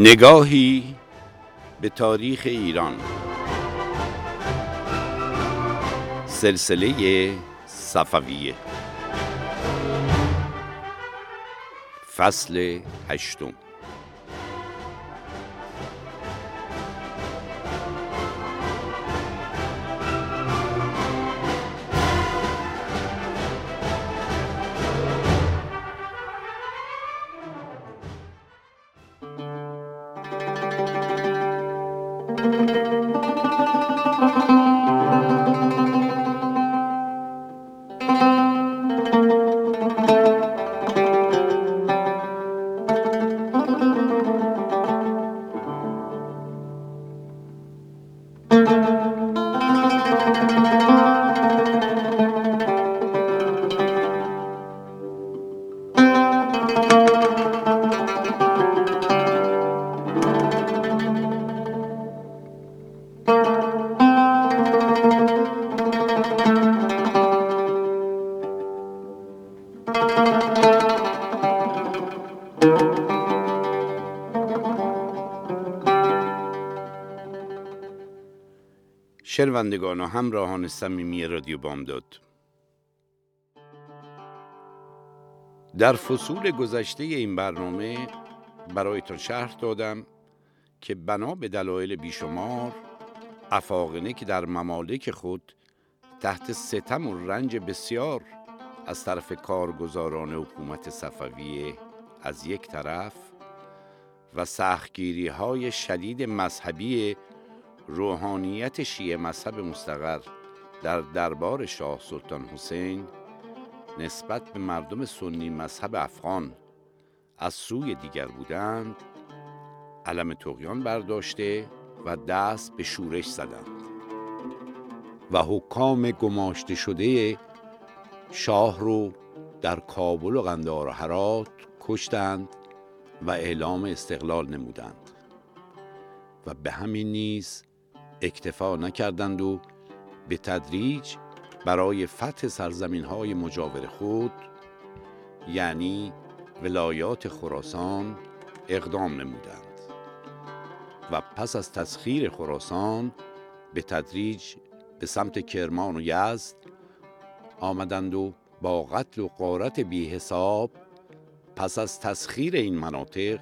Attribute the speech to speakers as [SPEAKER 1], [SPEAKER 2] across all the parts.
[SPEAKER 1] نگاهی به تاریخ ایران. سلسله صفویه. فصل هشتم. شنوندگان و همراهان صمیمی رادیو بامداد. در فصول گذشته این برنامه برایتان شرح دادم که بنا به دلایل بیشمار افاقنه که در ممالک خود تحت ستم و رنج بسیار از طرف کارگزاران حکومت صفویه از یک طرف و سختگیری های شدید مذهبی روحانیت شیعه مذهب مستقر در دربار شاه سلطان حسین نسبت به مردم سنی مذهب افغان از سوی دیگر بودند علم تقیان برداشته و دست به شورش زدند. و حکام گماشته شده شاه رو در کابل و قندار و هرات کشتند و اعلام استقلال نمودند. و به همین نیز اکتفا نکردند و به تدریج برای فتح سرزمین های مجاور خود یعنی ولایات خراسان اقدام نمودند و پس از تسخیر خراسان به تدریج به سمت کرمان و یزد آمدند و با قتل و قارت بی حساب پس از تسخیر این مناطق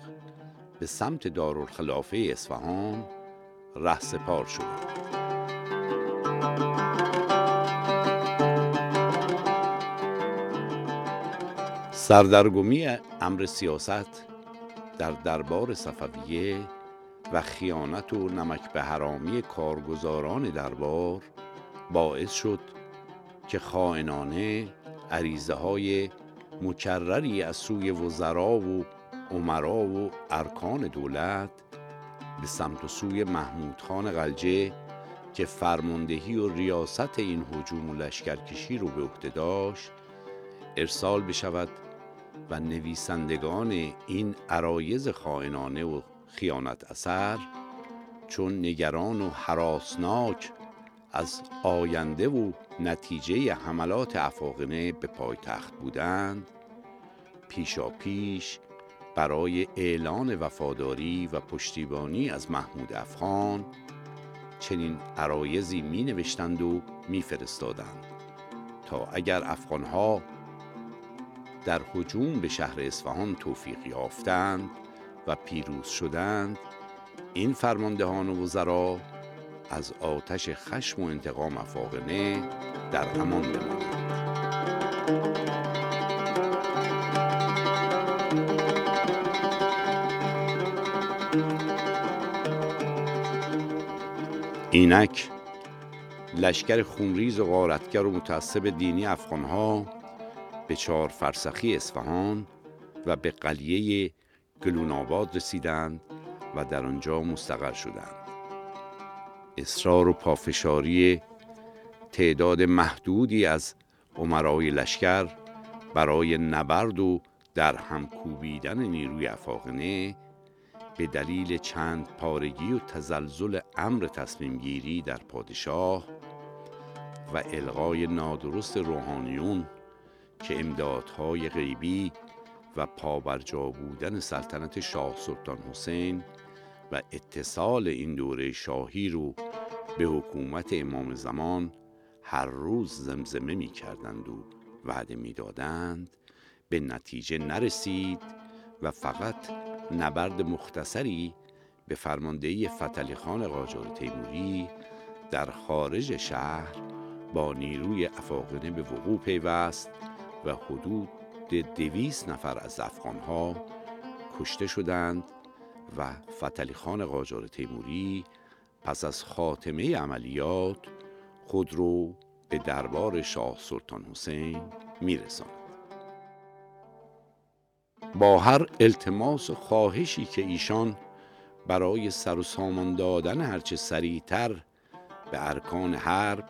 [SPEAKER 1] به سمت دارالخلافه اصفهان ره سپار شدند سردرگمی امر سیاست در دربار صفویه و خیانت و نمک به حرامی کارگزاران دربار باعث شد که خائنانه عریضه های مکرری از سوی وزرا و عمرا و ارکان دولت به سمت و سوی محمود خان غلجه که فرماندهی و ریاست این حجوم و لشکرکشی رو به عهده داشت ارسال بشود و نویسندگان این عرایز خائنانه و خیانت اثر چون نگران و حراسناک از آینده و نتیجه حملات افاقنه به پایتخت بودند پیشا پیش برای اعلان وفاداری و پشتیبانی از محمود افغان چنین عرایزی می نوشتند و می فرستادند تا اگر افغانها در حجوم به شهر اصفهان توفیق یافتند و پیروز شدند این فرماندهان و وزرا از آتش خشم و انتقام افاقنه در امان بمانند. اینک لشکر خونریز و غارتگر و متعصب دینی افغانها به چهار فرسخی اصفهان و به قلیه گلوناباد رسیدند و در آنجا مستقر شدند. اصرار و پافشاری تعداد محدودی از عمرای لشکر برای نبرد و در هم کوبیدن نیروی افاقنه به دلیل چند پارگی و تزلزل امر تصمیم گیری در پادشاه و الغای نادرست روحانیون که امدادهای غیبی و پابرجا بودن سلطنت شاه سلطان حسین و اتصال این دوره شاهی رو به حکومت امام زمان هر روز زمزمه می کردند و وعده می دادند به نتیجه نرسید و فقط نبرد مختصری به فرماندهی فتلی خان قاجار تیموری در خارج شهر با نیروی افاقنه به وقوع پیوست و حدود دویست نفر از افغانها کشته شدند و فتلی خان قاجار تیموری پس از خاتمه عملیات خود رو به دربار شاه سلطان حسین میرساند. با هر التماس و خواهشی که ایشان برای سر و سامان دادن هرچه سریعتر به ارکان حرب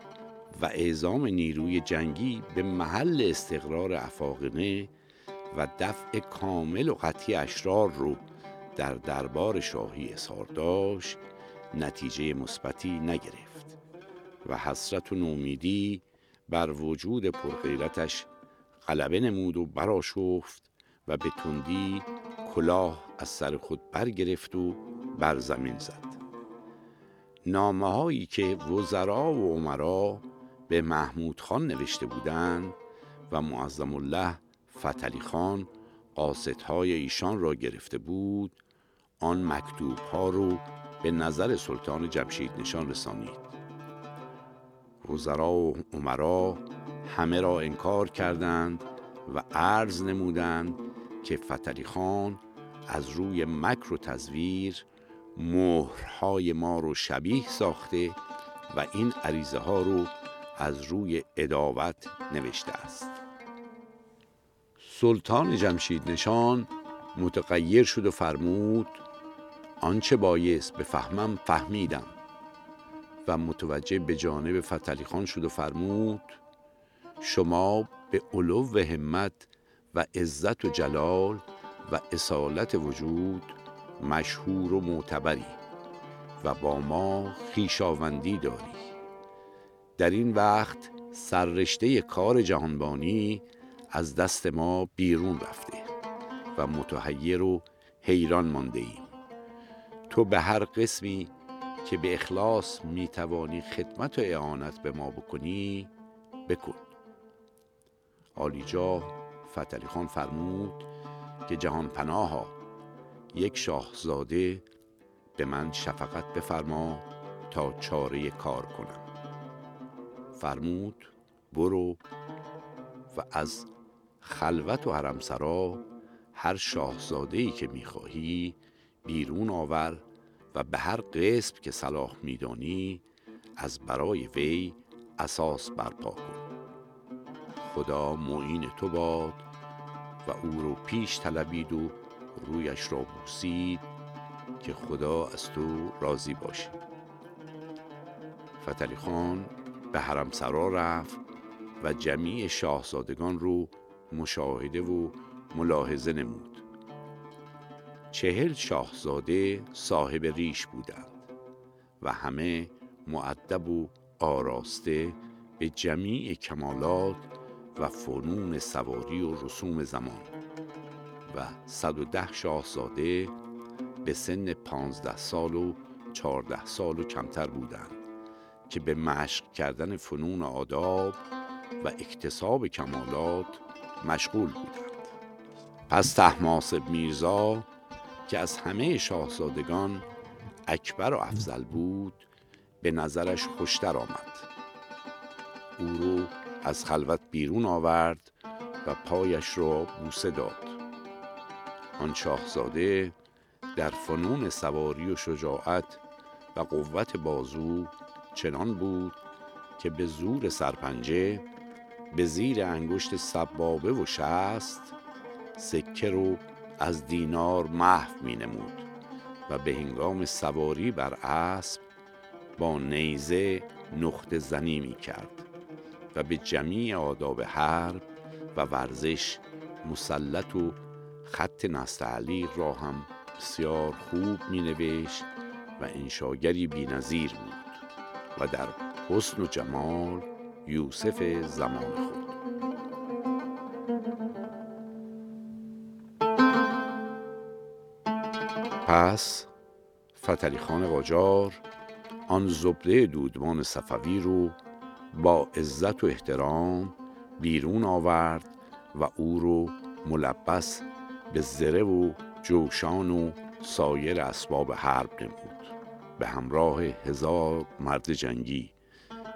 [SPEAKER 1] و اعزام نیروی جنگی به محل استقرار افاقنه و دفع کامل و قطعی اشرار رو در دربار شاهی اظهار داشت نتیجه مثبتی نگرفت و حسرت و نومیدی بر وجود پرغیرتش غلبه نمود و براشفت و به تندی کلاه از سر خود برگرفت و بر زمین زد. نامه هایی که وزرا و عمرا به محمود خان نوشته بودند و معظم الله فتلی خان قاصدهای ایشان را گرفته بود آن مکتوب ها رو به نظر سلطان جمشید نشان رسانید. وزرا و عمرا همه را انکار کردند و عرض نمودند که فتلی خان از روی مکر و تزویر مهرهای ما رو شبیه ساخته و این عریضه ها رو از روی اداوت نوشته است. سلطان جمشید نشان متغیر شد و فرمود آنچه بایست بفهمم فهمیدم. و متوجه به جانب فتلی شد و فرمود شما به علو همت و عزت و جلال و اصالت وجود مشهور و معتبری و با ما خیشاوندی داری. در این وقت سررشته کار جهانبانی از دست ما بیرون رفته و متحیر و حیران مانده ایم تو به هر قسمی که به اخلاص می‌توانی خدمت و اعانت به ما بکنی بکن. آلیجا فتلی خان فرمود که جهان پناها. یک شاهزاده به من شفقت بفرما تا چاره کار کنم. فرمود برو و از خلوت و حرمسرا هر شاهزاده ای که می‌خواهی بیرون آور و به هر قسم که صلاح میدانی از برای وی اساس برپا کن. خدا معین تو باد و او رو پیش طلبید و رویش را بوسید که خدا از تو راضی باشه فتلی خان به حرم سرا رفت و جمیع شاهزادگان رو مشاهده و ملاحظه نمود. چهل شاهزاده صاحب ریش بودند و همه معدب و آراسته به جمیع کمالات و فنون سواری و رسوم زمان و 110 شاهزاده به سن 15 سال و 14 سال و کمتر بودند که به مشق کردن فنون آداب و اکتساب کمالات مشغول بودند. پس تحماسب میرزا که از همه شاهزادگان اکبر و افضل بود به نظرش خوشتر آمد. او رو از خلوت بیرون آورد و پایش را بوسه داد. آن شاهزاده در فنون سواری و شجاعت و قوت بازو چنان بود که به زور سرپنجه به زیر انگشت سبابه و شست سکه رو از دینار محو می نمود و به هنگام سواری بر اسب با نیزه نقطه زنی می کرد و به جمیع آداب حرب و ورزش مسلط و خط نستعلیق را هم بسیار خوب می نوشت و انشاگری بی نظیر بود و در حسن و جمال یوسف زمان خود. پس فتلی خان قاجار آن زبده دودمان صفوی رو با عزت و احترام بیرون آورد و او رو ملبس به زره و جوشان و سایر اسباب حرب نمود. به همراه هزار مرد جنگی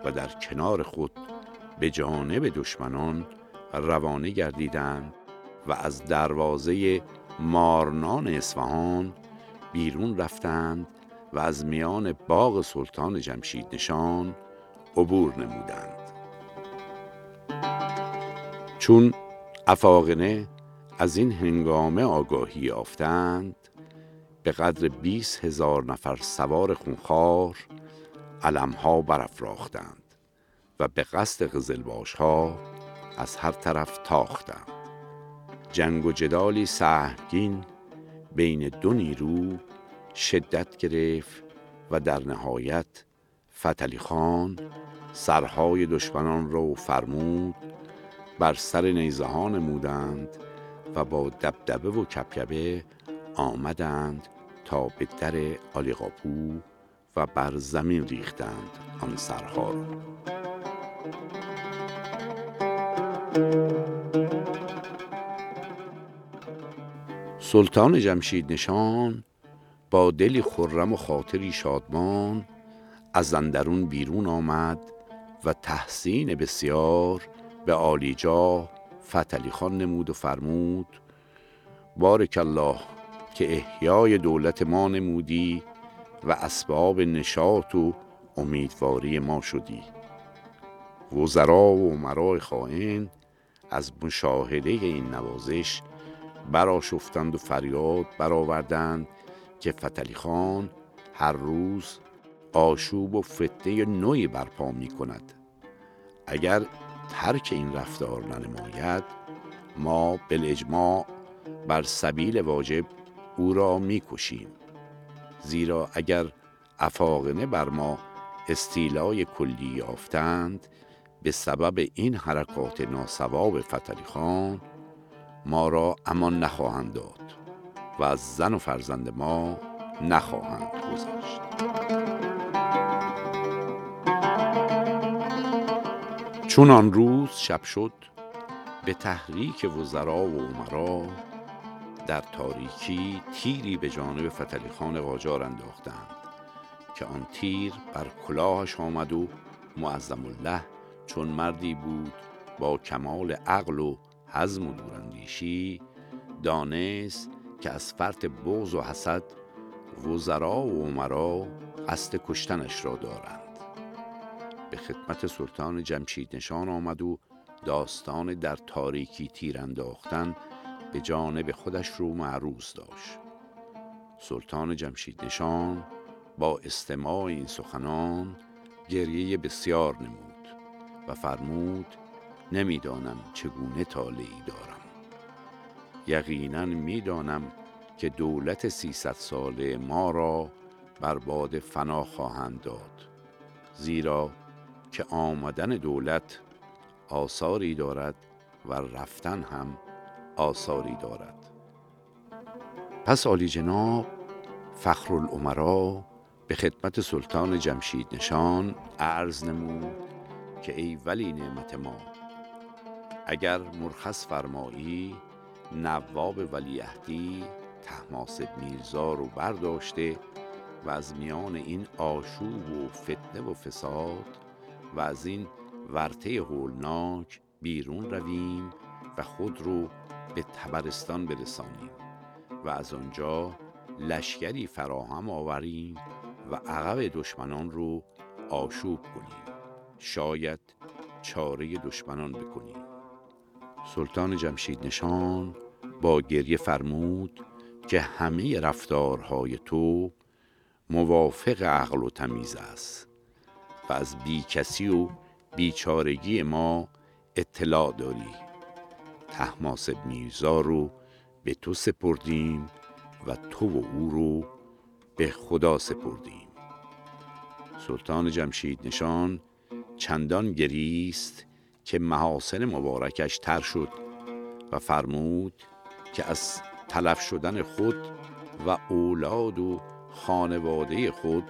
[SPEAKER 1] و در کنار خود به جانب دشمنان روانه گردیدند و از دروازه مارنان اصفهان بیرون رفتند و از میان باغ سلطان جمشید نشان عبور نمودند. چون افاقنه از این هنگامه آگاهی یافتند به قدر بیس هزار نفر سوار خونخوار علمها برافراختند و به قصد قزلباش ها از هر طرف تاختند. جنگ و جدالی سهمگین بین دو نیرو شدت گرفت و در نهایت فتلی خان سرهای دشمنان را فرمود بر سر نیزه نمودند و با دبدبه و کپکبه آمدند تا به در آلیقاپو و بر زمین ریختند آن سرها را. سلطان جمشید نشان با دلی خرم و خاطری شادمان از اندرون بیرون آمد و تحسین بسیار به عالیجاه فتلی خان نمود و فرمود بارک الله که احیای دولت ما نمودی و اسباب نشاط و امیدواری ما شدی. وزرا و عمرای خائن از مشاهده این نوازش براشفتند و فریاد برآوردند که فتلی خان هر روز آشوب و فتنه نوعی برپا می کند اگر ترک این رفتار ننماید ما بالاجماع بر سبیل واجب او را می‌کشیم. زیرا اگر افاقنه بر ما استیلای کلی یافتند به سبب این حرکات ناسواب فتلی خان ما را امان نخواهند داد و از زن و فرزند ما نخواهند گذشت. چون آن روز شب شد به تحریک وزرا و عمرا در تاریکی تیری به جانب فتلی خان قاجار انداختند که آن تیر بر کلاهش آمد و معظم الله چون مردی بود با کمال عقل و حزم و دوراندیشی دانست که از فرط بغض و حسد وزرا و عمرا قصد کشتنش را دارند. به خدمت سلطان جمشید نشان آمد و داستان در تاریکی تیر انداختن به جانب خودش رو معروض داشت. سلطان جمشید نشان با استماع این سخنان گریه بسیار نمود و فرمود نمی‌دانم چگونه طالعی دارم. یقینا می‌دانم که دولت سیصد ساله ما را بر باد فنا خواهند داد. زیرا که آمدن دولت آثاری دارد و رفتن هم آثاری دارد. پس عالی جناب فخرالعمرا به خدمت سلطان جمشید نشان عرض نمود که ای ولی نعمت ما اگر مرخص فرمایی نواب ولیعهدی تحماسب میرزا رو برداشته و از میان این آشوب و فتنه و فساد و از این ورته هولناک بیرون رویم و خود رو به تبرستان برسانیم و از آنجا لشکری فراهم آوریم و عقب دشمنان رو آشوب کنیم. شاید چاره دشمنان بکنیم. سلطان جمشید نشان با گریه فرمود که همه رفتارهای تو موافق عقل و تمیز است. و از بی کسی و بیچارگی ما اطلاع داری. تحماسب میرزا رو به تو سپردیم و تو و او رو به خدا سپردیم. سلطان جمشید نشان چندان گریست که محاسن مبارکش تر شد و فرمود که از تلف شدن خود و اولاد و خانواده خود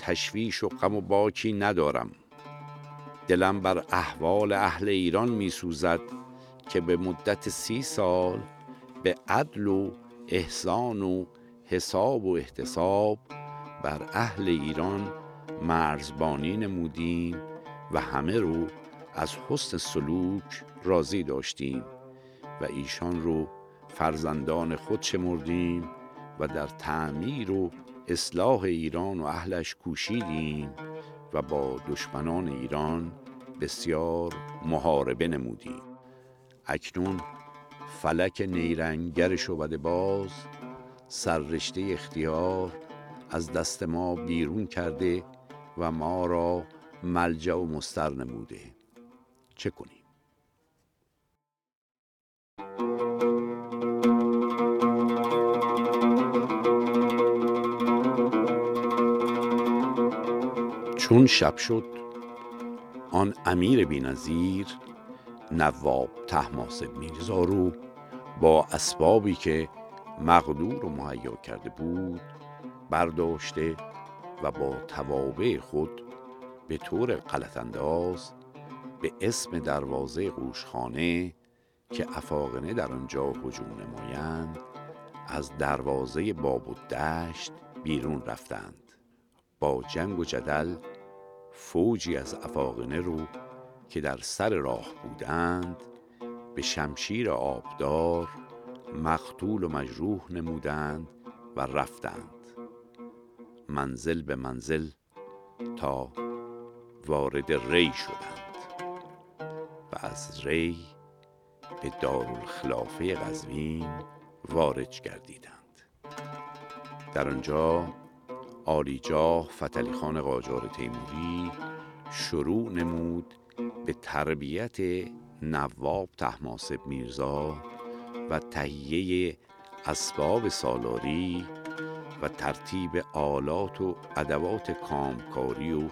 [SPEAKER 1] تشویش و غم و باکی ندارم. دلم بر احوال اهل ایران می سوزد که به مدت سی سال به عدل و احسان و حساب و احتساب بر اهل ایران مرزبانی نمودیم و همه رو از حسن سلوک راضی داشتیم و ایشان رو فرزندان خود شمردیم و در تعمیر و اصلاح ایران و اهلش کوشیدیم و با دشمنان ایران بسیار محاربه نمودیم. اکنون فلک نیرنگر شوبده باز سررشته اختیار از دست ما بیرون کرده و ما را ملجع و مستر نموده. چه کنیم؟ چون شب شد آن امیر بینظیر نواب تحماسب میرزا رو با اسبابی که مقدور و مهیا کرده بود برداشته و با توابع خود به طور غلط انداز به اسم دروازه قوشخانه که افاقنه در آنجا هجوم نمایند از دروازه باب و دشت بیرون رفتند. با جنگ و جدل فوجی از افاقنه رو که در سر راه بودند به شمشیر آبدار مقتول و مجروح نمودند و رفتند. منزل به منزل تا وارد ری شدند و از ری به دارالخلافه قزوین وارد گردیدند. در آنجا آلیجاه فتلی خان قاجار تیموری شروع نمود به تربیت نواب تحماسب میرزا و تهیه اسباب سالاری و ترتیب آلات و ادوات کامکاری و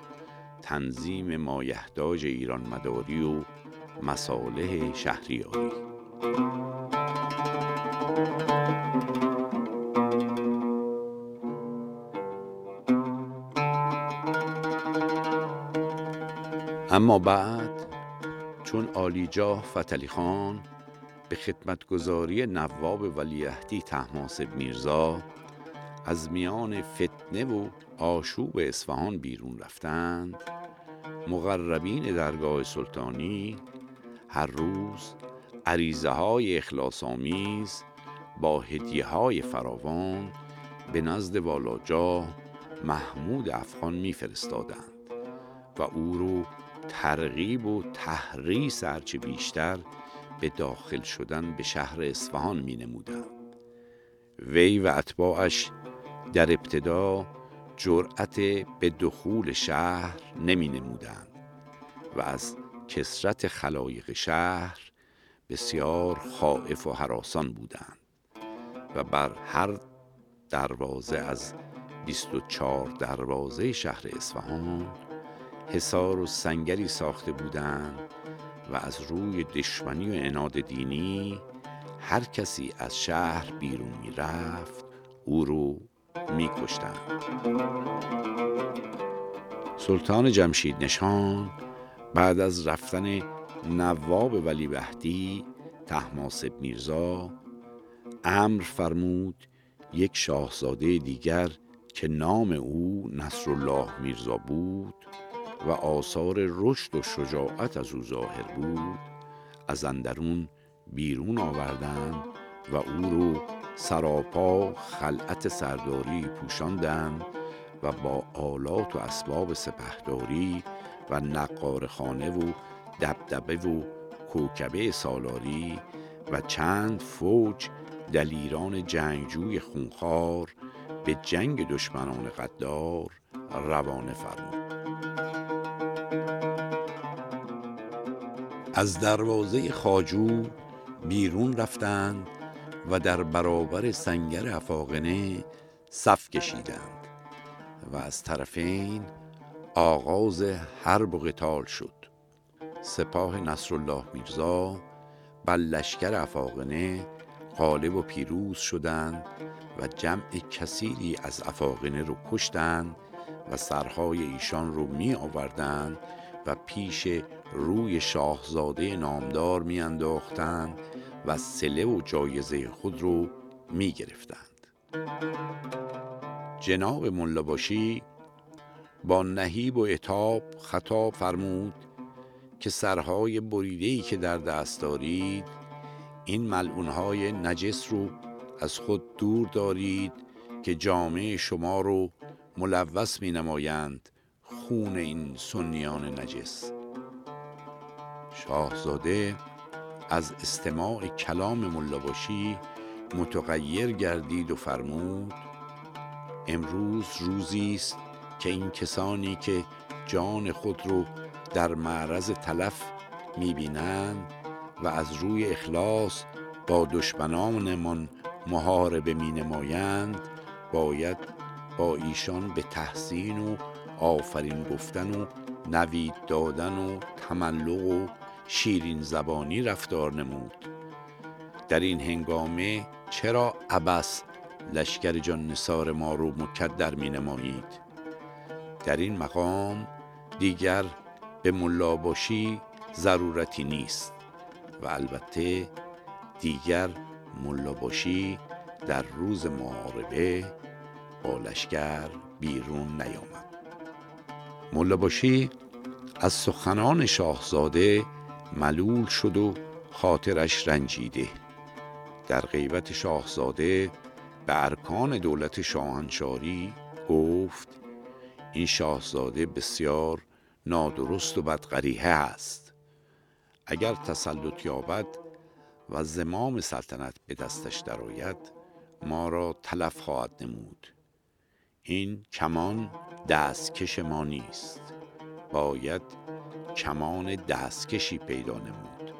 [SPEAKER 1] تنظیم مایحتاج ایران مداری و مصالح شهریاری. اما بعد چون آلیجاه فتلی خان به خدمتگذاری نواب ولیعهدی تحماسب میرزا از میان فتنه و آشوب اصفهان بیرون رفتند مقربین درگاه سلطانی هر روز عریضه های اخلاص آمیز با هدیه های فراوان به نزد والاجا محمود افغان میفرستادند و او رو ترغیب و تحریص هرچه بیشتر به داخل شدن به شهر اصفهان می نمودند. وی و اتباعش در ابتدا جرأت به دخول شهر نمی نمودند و از کسرت خلایق شهر بسیار خائف و حراسان بودند و بر هر دروازه از 24 دروازه شهر اصفهان حصار و سنگری ساخته بودند و از روی دشمنی و اناد دینی هر کسی از شهر بیرون می رفت او رو می کشتند. سلطان جمشید نشان بعد از رفتن نواب ولی بهدی تحماسب میرزا امر فرمود یک شاهزاده دیگر که نام او نصرالله میرزا بود و آثار رشد و شجاعت از او ظاهر بود. از اندرون بیرون آوردند و او رو سراپا خلعت سرداری پوشاندند و با آلات و اسباب سپهداری و نقار خانه و دبدبه و کوکبه سالاری و چند فوج دلیران جنگجوی خونخوار به جنگ دشمنان قدار روانه فرمود. از دروازه خاجو بیرون رفتند و در برابر سنگر افاقنه صف کشیدند و از طرفین آغاز حرب و قتال شد. سپاه نصرالله میرزا بر لشکر افاقنه غالب و پیروز شدند و جمع کثیری از افاقنه رو کشتند و سرهای ایشان رو می آوردند و پیش روی شاهزاده نامدار می انداختند و سله و جایزه خود رو می گرفتند جناب ملاباشی با نهیب و اتاب خطاب فرمود که سرهای بریدهی که در دست دارید این ملعونهای نجس رو از خود دور دارید که جامعه شما رو ملوث می نمایند خون این سنیان نجس. شاهزاده از استماع کلام ملاباشی متغیر گردید و فرمود امروز روزی است که این کسانی که جان خود رو در معرض تلف می‌بینند و از روی اخلاص با دشمنانمان محاربه می نمایند باید با ایشان به تحسین و آفرین گفتن و نوید دادن و تملق و شیرین زبانی رفتار نمود. در این هنگامه چرا عبس لشکر جان نصار ما رو مکدر می نمایید در این مقام دیگر به ملا باشی ضرورتی نیست و البته دیگر ملا باشی در روز معاربه با لشکر بیرون نیامد. ملا باشی از سخنان شاهزاده ملول شد و خاطرش رنجیده. در غیبت شاهزاده به ارکان دولت شاهنشاری گفت این شاهزاده بسیار نادرست و بدقریه است. اگر تسلط یابد و زمام سلطنت به دستش درآید ما را تلف خواهد نمود. این کمان دستکش ما نیست. باید کمان دستکشی پیدا نمود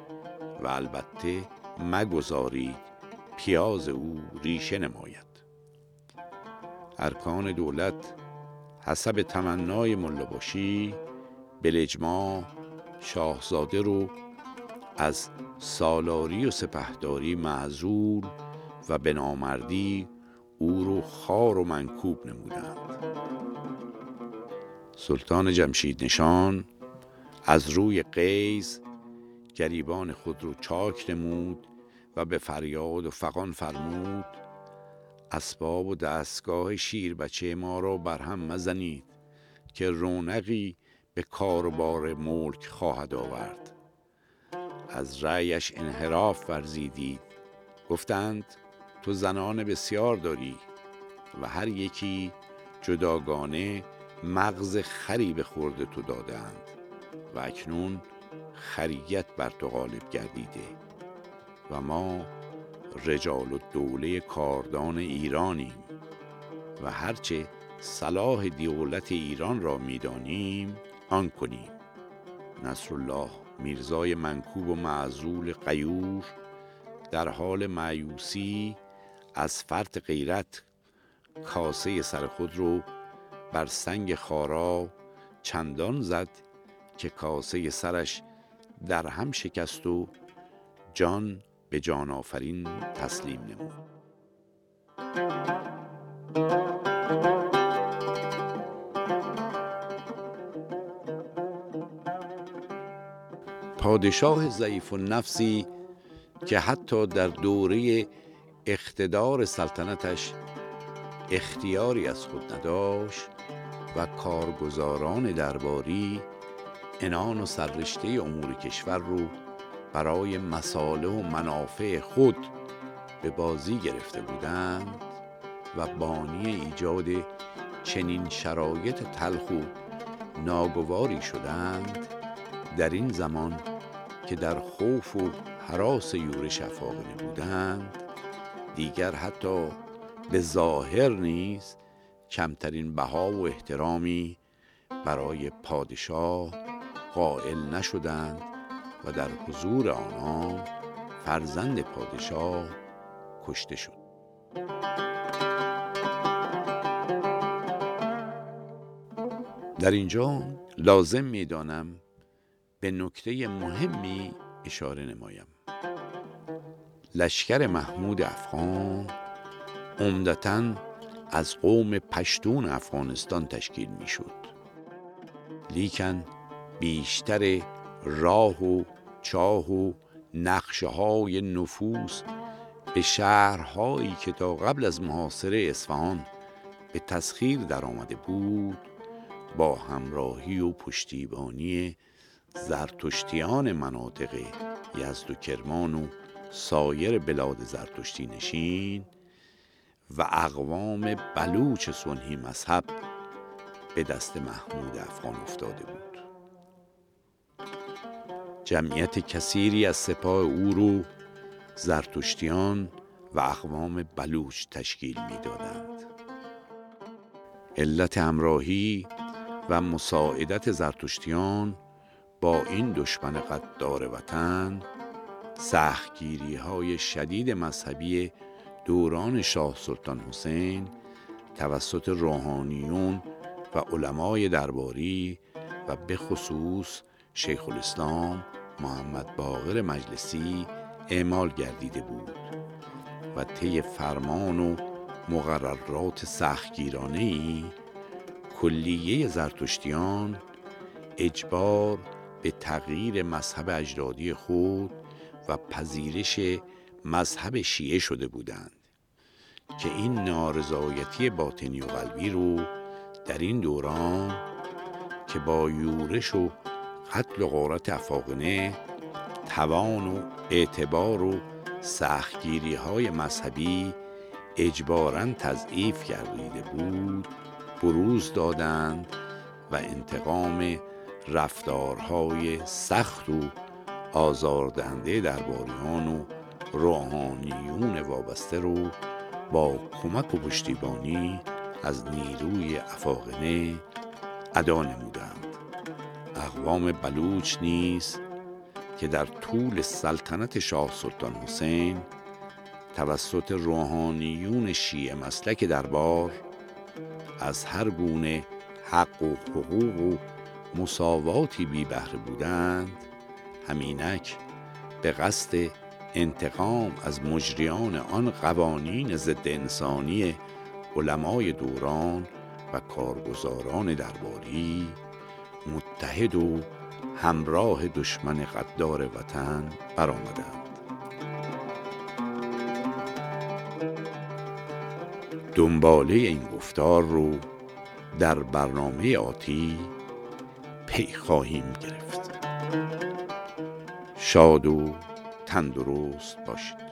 [SPEAKER 1] و البته مگذارید پیاز او ریشه نماید. ارکان دولت حسب تمنای ملاباشی بلجما شاهزاده رو از سالاری و سپهداری معذول و به نامردی او رو خار و منکوب نمودند. سلطان جمشید نشان از روی قیز گریبان خود رو چاک نمود و به فریاد و فقان فرمود اسباب و دستگاه شیر بچه ما را برهم مزنید که رونقی به کاربار ملک خواهد آورد. از رأیش انحراف ورزیدید. گفتند تو زنان بسیار داری و هر یکی جداگانه مغز خری به خورده تو دادند و اکنون خریت بر تو غالب گردیده و ما رجال و دوله کاردان ایرانیم و هرچه صلاح دولت ایران را می‌دانیم آن کنیم. نصرالله میرزای منکوب و معزول قیور در حال معیوسی از فرط غیرت کاسه سر خود رو بر سنگ خارا چندان زد که کاسه سرش در هم شکست و جان به جان آفرین تسلیم نمود. پادشاه ضعیف و نفسی که حتی در دوره اقتدار سلطنتش اختیاری از خود نداشت و کارگزاران درباری انان و سررشته امور کشور رو برای مساله و منافع خود به بازی گرفته بودند و بانی ایجاد چنین شرایط تلخ و ناگواری شدند در این زمان که در خوف و حراس یورش افاقنه بودند دیگر حتی به ظاهر نیز کمترین بها و احترامی برای پادشاه قائل نشدند و در حضور آنها فرزند پادشاه کشته شد. در اینجا لازم می‌دانم به نکته مهمی اشاره نمایم. لشکر محمود افغان عمدتا از قوم پشتون افغانستان تشکیل می شد لیکن بیشتر راه و چاه و نقشه های نفوس به شهرهایی که تا قبل از محاصره اصفهان به تسخیر در آمده بود با همراهی و پشتیبانی زرتشتیان مناطق یزد و کرمان و سایر بلاد زرتشتی نشین و اقوام بلوچ سنهی مذهب به دست محمود افغان افتاده بود. جمعیت کثیری از سپاه او رو زرتشتیان و اقوام بلوچ تشکیل می‌دادند. علت همراهی و مساعدت زرتشتیان با این دشمن قدار وطن سختگیری های شدید مذهبی دوران شاه سلطان حسین توسط روحانیون و علمای درباری و به خصوص شیخ الاسلام محمد باقر مجلسی اعمال گردیده بود و طی فرمان و مقررات سختگیرانه ای کلیه زرتشتیان اجبار به تغییر مذهب اجدادی خود و پذیرش مذهب شیعه شده بودند که این نارضایتی باطنی و قلبی رو در این دوران که با یورش و قتل و غارت افاقنه توان و اعتبار و سختگیری های مذهبی اجبارا تضعیف گردیده بود بروز دادند و انتقام رفتارهای سخت و آزاردهنده درباریان و روحانیون وابسته رو با کمک و پشتیبانی از نیروی افاقنه ادا نمودند. اقوام بلوچ نیز که در طول سلطنت شاه سلطان حسین توسط روحانیون شیعه مسلک دربار از هر گونه حق و حقوق و مساواتی بی بهره بودند همینک به قصد انتقام از مجریان آن قوانین ضد انسانی علمای دوران و کارگزاران درباری متحد و همراه دشمن قدار وطن برآمدند. دنباله این گفتار رو در برنامه آتی پی خواهیم گرفت. شاد و تندرست باشید.